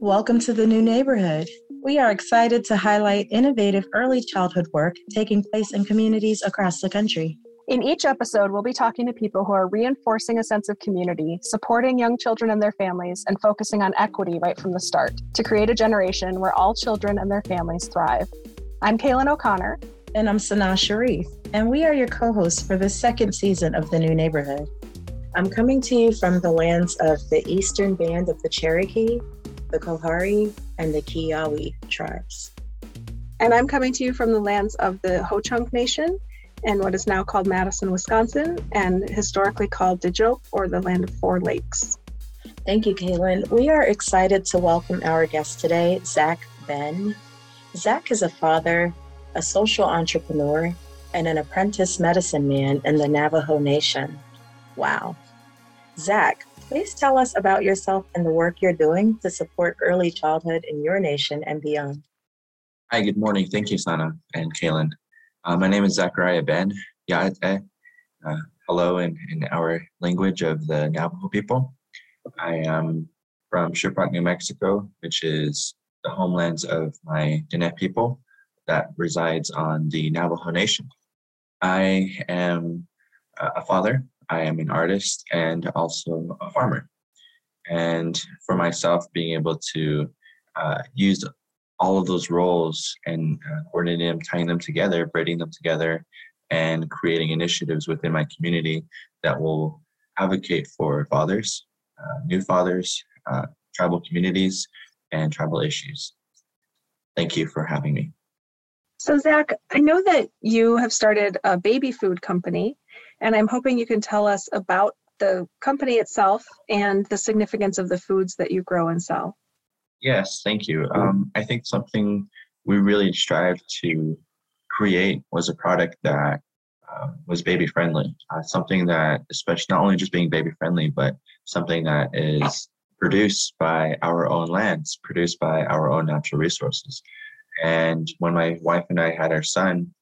Welcome to the new neighborhood. We are excited to highlight innovative early childhood work taking place in communities across the country. In each episode, we'll be talking to people who are reinforcing a sense of community, supporting young children and their families, and focusing on equity right from the start to create a generation where all children and their families thrive. I'm Kaylin O'Connor. And I'm Sanaa Sharif. And we are your co hosts for the second season of The New Neighborhood. I'm coming to you from the lands of the Eastern Band of the Cherokee, the Coharie, and the Keyauwee tribes. And I'm coming to you from the lands of the Ho Chunk Nation and what is now called Madison, Wisconsin, and historically called Dijo, or the land of four lakes. Thank you, Kaylin. We are excited to welcome our guest today, Zach Ben. Zach is a father, a social entrepreneur, and an apprentice medicine man in the Navajo Nation. Wow. Zach, please tell us about yourself and the work you're doing to support early childhood in your nation and beyond. Hi, good morning. Thank you, Sana and Kaylin. Uh, my name is Zachariah Ben Yá'át'ééh. Uh, hello in, in our language of the Navajo people. I am from Shiprock, New Mexico, which is the homelands of my Diné people that resides on the Navajo Nation. I am a father, I am an artist, and also a farmer. And for myself, being able to uh, use all of those roles and uh, coordinating them, tying them together, braiding them together, and creating initiatives within my community that will advocate for fathers, uh, new fathers, uh, tribal communities, and tribal issues. Thank you for having me. So, Zach, I know that you have started a baby food company, and I'm hoping you can tell us about the company itself and the significance of the foods that you grow and sell. Yes, thank you. Um, I think something we really strive to create was a product that uh, was baby friendly. Uh, something that, especially not only just being baby friendly, but something that is produced by our own lands, produced by our own natural resources. And when my wife and I had our son,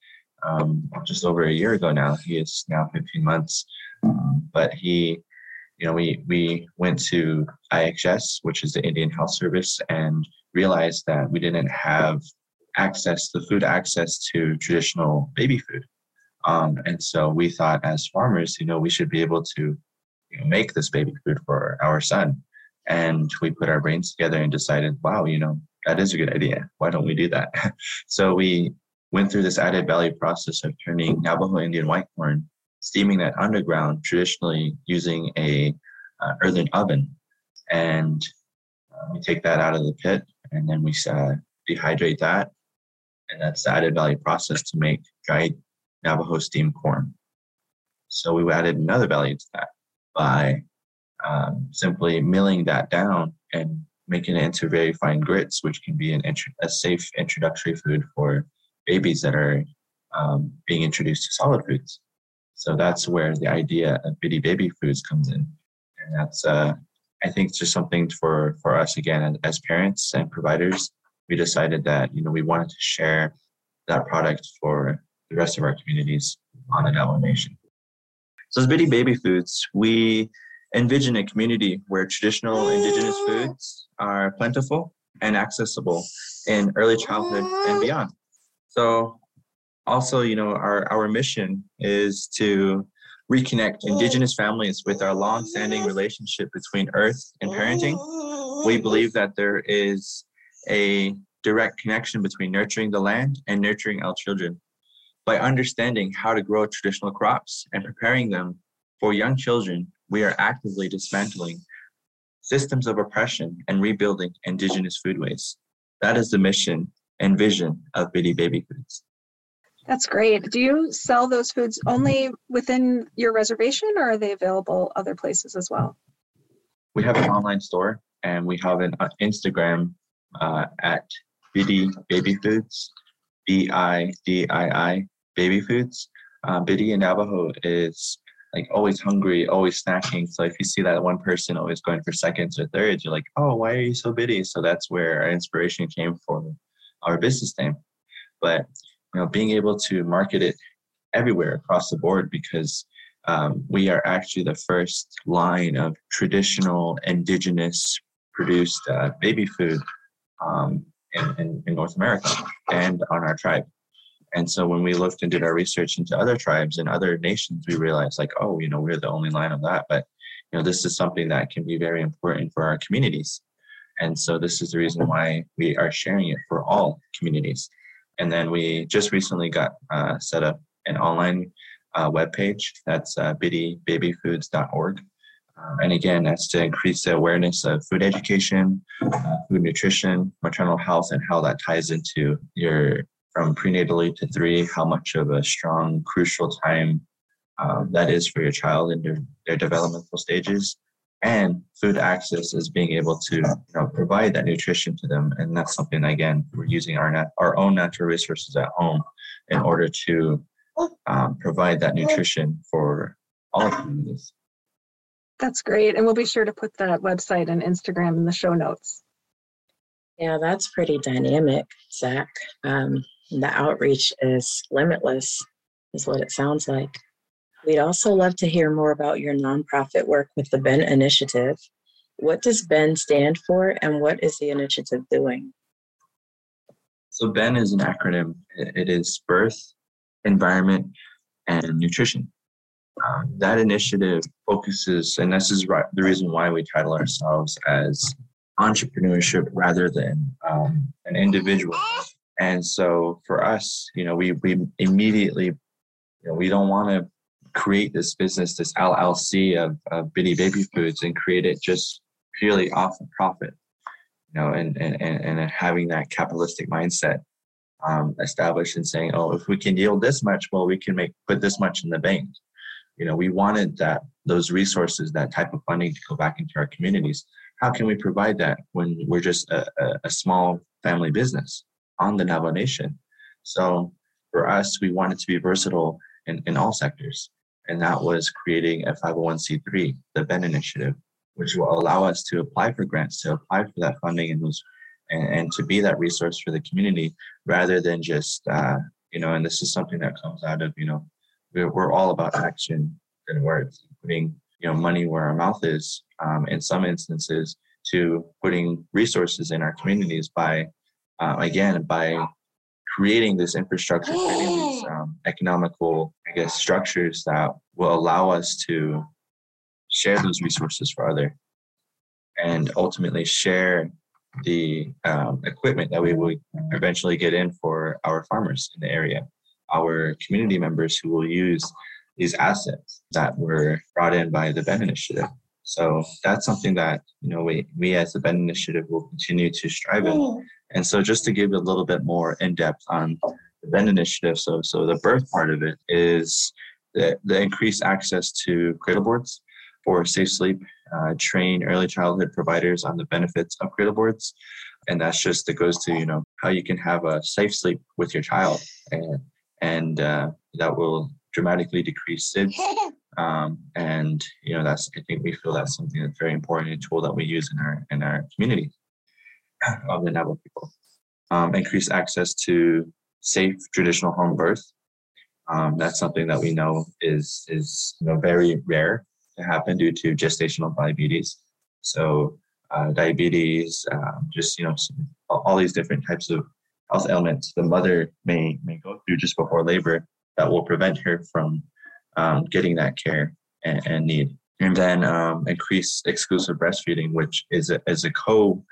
um, just over a year ago now, he is now 15 months, um, but he you know, we we went to IHS, which is the Indian Health Service, and realized that we didn't have access, the food access to traditional baby food. Um, and so we thought, as farmers, you know, we should be able to you know, make this baby food for our son. And we put our brains together and decided, wow, you know, that is a good idea. Why don't we do that? so we went through this added value process of turning Navajo Indian white corn steaming that underground traditionally using a uh, earthen oven. And uh, we take that out of the pit and then we uh, dehydrate that. And that's the added value process to make dried navajo steamed corn. So we added another value to that by um, simply milling that down and making it into very fine grits which can be an int- a safe introductory food for babies that are um, being introduced to solid foods so that's where the idea of Bidii Baby Foods comes in. And that's, uh, I think, just something for, for us, again, as parents and providers. We decided that, you know, we wanted to share that product for the rest of our communities on an elevation. So as Bidii Baby Foods, we envision a community where traditional indigenous foods are plentiful and accessible in early childhood and beyond. So also, you know, our, our mission is to reconnect indigenous families with our long-standing relationship between earth and parenting. We believe that there is a direct connection between nurturing the land and nurturing our children. By understanding how to grow traditional crops and preparing them for young children, we are actively dismantling systems of oppression and rebuilding indigenous foodways. That is the mission and vision of Bidii Baby Foods. That's great. Do you sell those foods only within your reservation or are they available other places as well? We have an online store and we have an uh, Instagram uh, at Bidii Baby Foods, B I D I I Baby Foods. Uh, Bidii in Navajo is like always hungry, always snacking. So if you see that one person always going for seconds or thirds, you're like, oh, why are you so bidii? So that's where our inspiration came for our business name. But you know, being able to market it everywhere across the board because um, we are actually the first line of traditional indigenous produced uh, baby food um, in, in, in North America and on our tribe. And so when we looked and did our research into other tribes and other nations, we realized like, oh, you know, we're the only line of that. But you know, this is something that can be very important for our communities. And so this is the reason why we are sharing it for all communities. And then we just recently got uh, set up an online uh, webpage that's uh, bidiibabyfoods.org. Um, and again, that's to increase the awareness of food education, uh, food nutrition, maternal health, and how that ties into your from prenatally to three, how much of a strong, crucial time um, that is for your child in their, their developmental stages. And food access is being able to you know, provide that nutrition to them. And that's something, again, we're using our, nat- our own natural resources at home in order to um, provide that nutrition for all communities. That's great. And we'll be sure to put that website and Instagram in the show notes. Yeah, that's pretty dynamic, Zach. Um, the outreach is limitless, is what it sounds like. We'd also love to hear more about your nonprofit work with the Ben Initiative. What does Ben stand for, and what is the initiative doing? So, Ben is an acronym, it is birth, environment, and nutrition. Um, that initiative focuses, and this is right, the reason why we title ourselves as entrepreneurship rather than um, an individual. And so for us, you know, we we immediately, you know, we don't want to create this business, this LLC of, of Bidii Baby Foods, and create it just purely off of profit, you know, and and and, and having that capitalistic mindset um, established and saying, oh, if we can yield this much, well, we can make put this much in the bank. You know, we wanted that those resources, that type of funding to go back into our communities. How can we provide that when we're just a, a, a small family business on the Navajo Nation? So for us, we wanted to be versatile in, in all sectors. And that was creating a 501c3, the Ben Initiative, which will allow us to apply for grants, to apply for that funding and those and, and to be that resource for the community rather than just uh, you know and this is something that comes out of you know we're, we're all about action and words putting you know money where our mouth is um, in some instances to putting resources in our communities by uh, again by creating this infrastructure um, economical i guess structures that will allow us to share those resources for other and ultimately share the um, equipment that we will eventually get in for our farmers in the area, our community members who will use these assets that were brought in by the Ben Initiative. So that's something that you know we we as the Ben Initiative will continue to strive in. And so just to give a little bit more in depth on the Ben Initiative, so so the birth part of it is the, the increased access to cradle boards for safe sleep uh, train early childhood providers on the benefits of cradle boards. And that's just that goes to, you know, how you can have a safe sleep with your child. And, and uh, that will dramatically decrease SIDS. Um, and, you know, that's, I think we feel that's something that's very important, a tool that we use in our, in our community of the Navajo people. Um, increase access to safe traditional home birth. Um, that's something that we know is is you know very rare to happen due to gestational diabetes. So uh, diabetes, um, just you know, all these different types of health ailments the mother may may go through just before labor that will prevent her from um, getting that care and, and, need. And then um, increase exclusive breastfeeding, which is a, is a co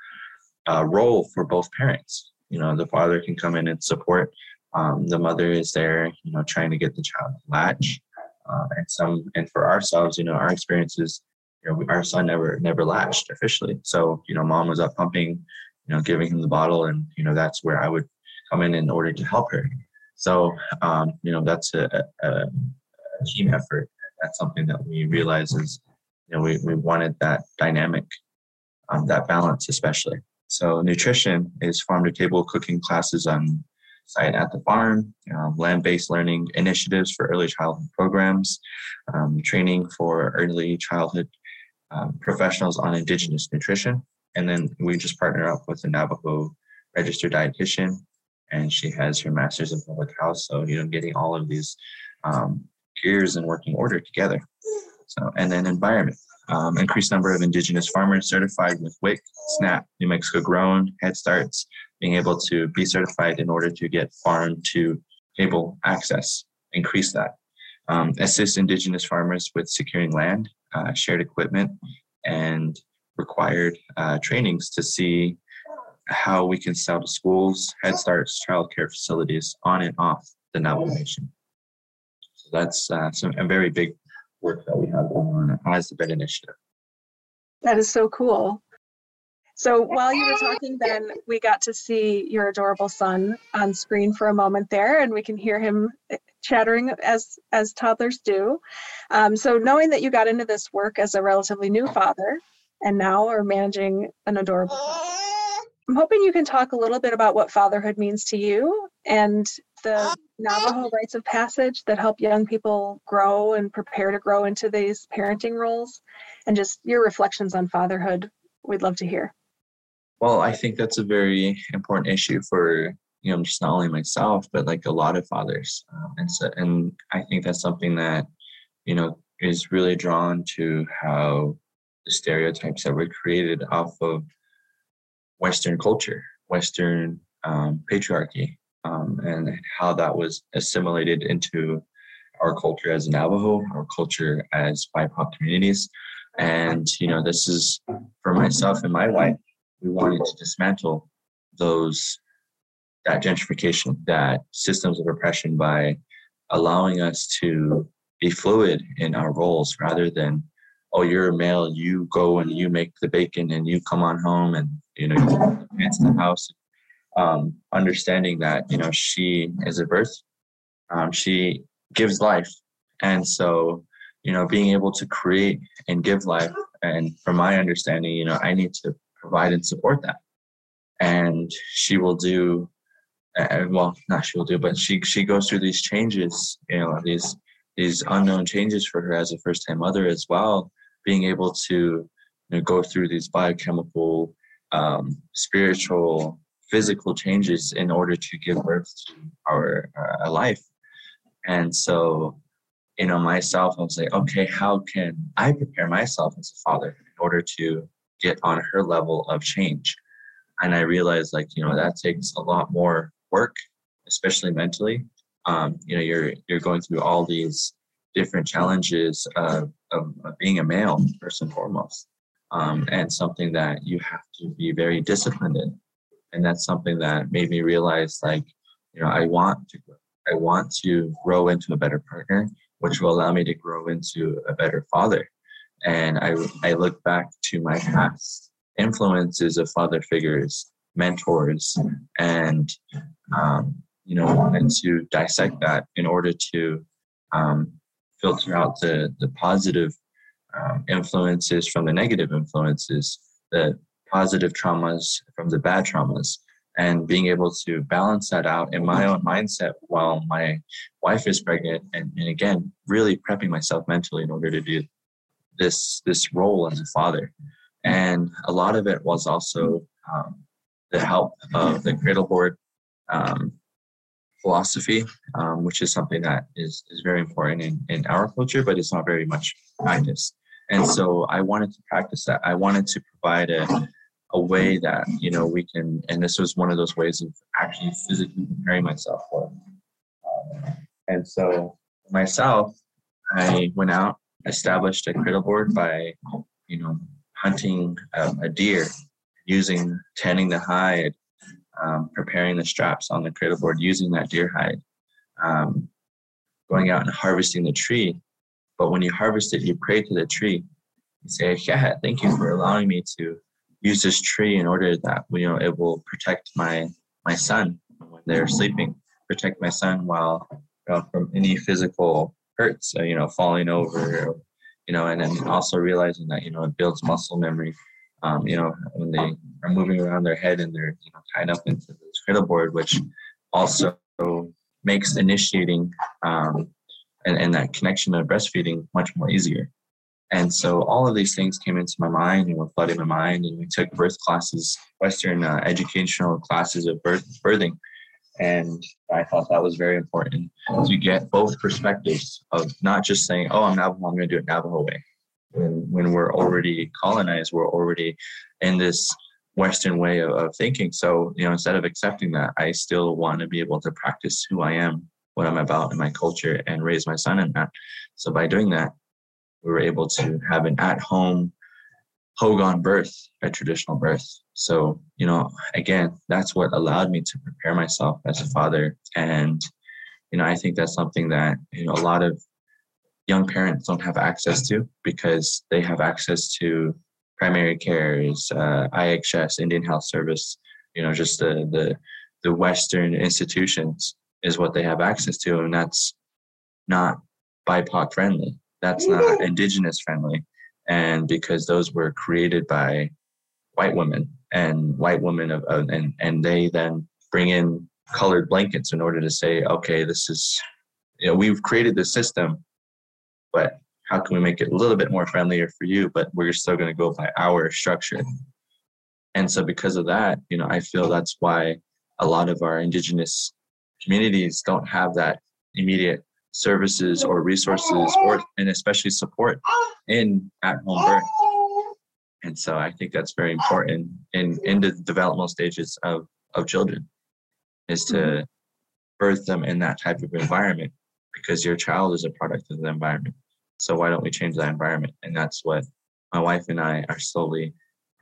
uh, role for both parents. You know, the father can come in and support. Um, the mother is there, you know, trying to get the child to latch uh, and some and for ourselves you know our experiences you know our son never never latched officially. So you know mom was up pumping you know giving him the bottle and you know that's where i would come in in order to help her. So um, you know that's a, a, a team effort. That's something that we realize is you know we, we wanted that dynamic um, that balance especially so nutrition is farm to table cooking classes on site at the farm, um, land-based learning initiatives for early childhood programs, um, training for early childhood um, professionals on indigenous nutrition. And then we just partner up with a Navajo registered dietitian, and she has her master's in public health. So, you know, getting all of these um, gears in working order together. So, and then environment. Um, increased number of indigenous farmers certified with WIC, SNAP, New Mexico Grown, Head Starts, being able to be certified in order to get farm to table access, increase that. Um, assist indigenous farmers with securing land, uh, shared equipment, and required uh, trainings to see how we can sell to schools, Head Starts, childcare facilities on and off the Navajo Nation. So that's uh, some, a very big work that we have going on as the BEN Initiative. That is so cool. So while you were talking, then we got to see your adorable son on screen for a moment there, and we can hear him eh, chattering as as toddlers do. Um, so knowing that you got into this work as a relatively new father, and now are managing an adorable, I'm hoping you can talk a little bit about what fatherhood means to you and the Navajo rites of passage that help young people grow and prepare to grow into these parenting roles, and just your reflections on fatherhood. We'd love to hear. Well, I think that's a very important issue for you know just not only myself but like a lot of fathers, um, and so and I think that's something that you know is really drawn to how the stereotypes that were created off of Western culture, Western um, patriarchy, um, and how that was assimilated into our culture as Navajo, our culture as BIPOC communities. And, you know, this is for myself and my wife, we wanted to dismantle those that gentrification, that systems of oppression by allowing us to be fluid in our roles rather than, oh, you're a male, you go and you make the bacon and you come on home and you know you pants in the house. Um, understanding that you know she is a birth, um, she gives life, and so you know being able to create and give life, and from my understanding, you know I need to provide and support that. And she will do, uh, well, not she will do, but she she goes through these changes, you know, these these unknown changes for her as a first time mother as well. Being able to you know, go through these biochemical, um, spiritual, physical changes in order to give birth to our uh, life. And so, you know, myself, I was like, okay, how can I prepare myself as a father in order to get on her level of change. And I realized like, you know, that takes a lot more work, especially mentally. Um, you know, you're you're going through all these different challenges of, of, of being a male first and foremost. Um, and something that you have to be very disciplined in. And that's something that made me realize like, you know, I want to grow. I want to grow into a better partner, which will allow me to grow into a better father and I, I look back to my past influences of father figures, mentors, and um, you know, wanted to dissect that in order to um, filter out the the positive um, influences from the negative influences, the positive traumas from the bad traumas, and being able to balance that out in my own mindset while my wife is pregnant, and, and again, really prepping myself mentally in order to do this this role as a father, and a lot of it was also um, the help of the Cradleboard um, philosophy, um, which is something that is is very important in, in our culture, but it's not very much practiced. And so I wanted to practice that. I wanted to provide a a way that you know we can, and this was one of those ways of actually physically preparing myself for. It. Um, and so myself, I went out established a Cradleboard by, you know, hunting um, a deer, using tanning the hide, um, preparing the straps on the Cradleboard, using that deer hide, um, going out and harvesting the tree. But when you harvest it, you pray to the tree. You say, "Yeah, thank you for allowing me to use this tree in order that you know it will protect my my son when they're sleeping, protect my son while you know, from any physical hurts, uh, you know, falling over, you know, and then also realizing that, you know, it builds muscle memory. Um, you know, when they are moving around their head and they're you know, tied up into this cradle board, which also makes initiating um, and, and that connection of breastfeeding much more easier. And so all of these things came into my mind and were flooding my mind. And we took birth classes, Western uh, educational classes of birth, birthing. And I thought that was very important to get both perspectives of not just saying, oh, I'm Navajo, I'm going to do it Navajo way, when when we're already colonized we're already in this western way of, of thinking so you know instead of accepting that i still want to be able to practice who i am what i'm about in my culture and raise my son in that so by doing that we were able to have an at-home hogan birth a traditional birth so you know again that's what allowed me to prepare myself as a father and you know i think that's something that you know a lot of young parents don't have access to because they have access to primary cares, uh, IHS, Indian Health Service, you know, just the, the, the Western institutions is what they have access to. And that's not BIPOC friendly. That's not indigenous friendly. And because those were created by white women and white women of, of and, and they then bring in colored blankets in order to say, okay, this is, you know, we've created this system but how can we make it a little bit more friendlier for you? But we're still going to go by our structure. And so because of that you know i feel that's why a lot of our indigenous communities don't have that immediate services or resources or and especially support in at home birth and so i think that's very important in in the developmental stages of of children is to mm-hmm. birth them in that type of environment because your child is a product of the environment so why don't we change that environment? And that's what my wife and I are slowly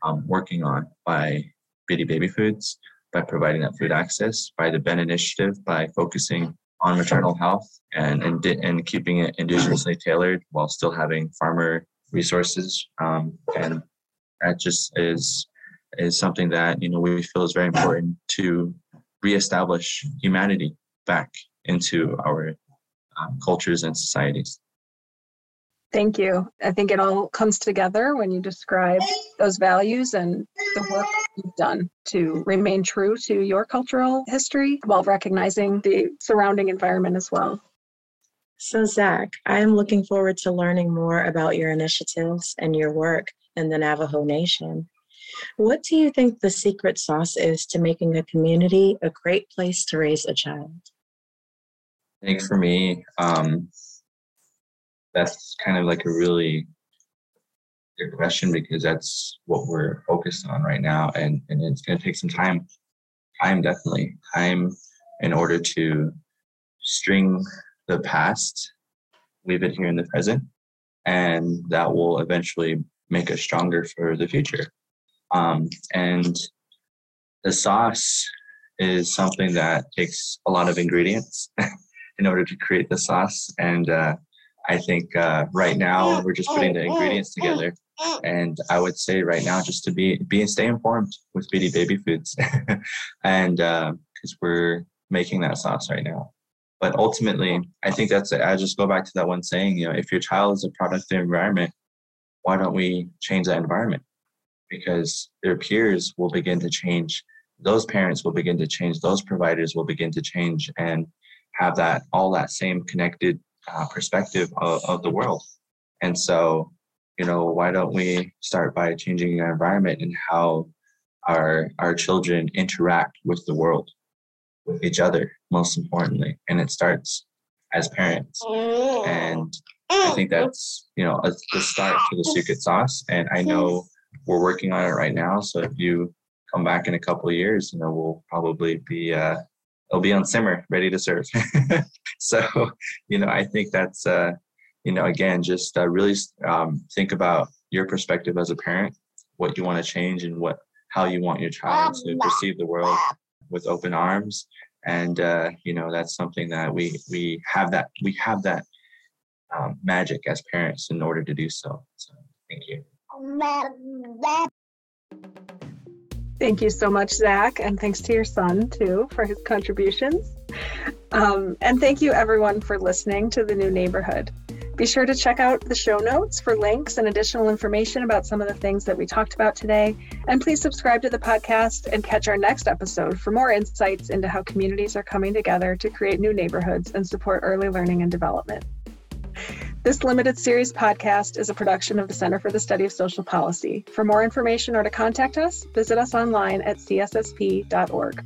um, working on by Bidii Baby Foods, by providing that food access, by the Ben Initiative, by focusing on maternal health and and, and keeping it indigenously tailored while still having farmer resources. Um, and that just is is something that you know we feel is very important to reestablish humanity back into our um, cultures and societies. Thank you. I think it all comes together when you describe those values and the work you've done to remain true to your cultural history while recognizing the surrounding environment as well. So, Zach, I'm looking forward to learning more about your initiatives and your work in the Navajo Nation. What do you think the secret sauce is to making a community a great place to raise a child? I think for me, um, that's kind of like a really good question because that's what we're focused on right now. And and it's going to take some time time definitely time in order to string the past leave it here in the present. And that will eventually make us stronger for the future. Um, and the sauce is something that takes a lot of ingredients in order to create the sauce. And uh, I think uh, right now we're just putting the ingredients together. And I would say right now just to be be and stay informed with Bidii Baby Foods, and because uh, we're making that sauce right now. But ultimately, I think that's it. I just go back to that one saying, you know, if your child is a product of the environment, why don't we change that environment? Because their peers will begin to change. Those parents will begin to change. Those providers will begin to change and have that all that same connected uh, perspective of, of the world. And so, you know, why don't we start by changing our environment and how our our children interact with the world, with each other, most importantly. And it starts as parents. And I think that's, you know, a, the start to the secret sauce. And I know we're working on it right now. So if you come back in a couple of years, you know, we'll probably be uh, it'll be on simmer, ready to serve. so, you know, I think that's, uh, you know, again, just uh, really um, think about your perspective as a parent, what you want to change, and what how you want your child to perceive the world with open arms. And uh, you know, that's something that we we have that we have that um, magic as parents in order to do so. So, thank you. Thank you so much, Zach, and thanks to your son too for his contributions. Um, and thank you everyone for listening to the new neighborhood. Be sure to check out the show notes for links and additional information about some of the things that we talked about today. And please subscribe to the podcast and catch our next episode for more insights into how communities are coming together to create new neighborhoods and support early learning and development. This limited series podcast is a production of the Center for the Study of Social Policy. For more information or to contact us, visit us online at cssp.org.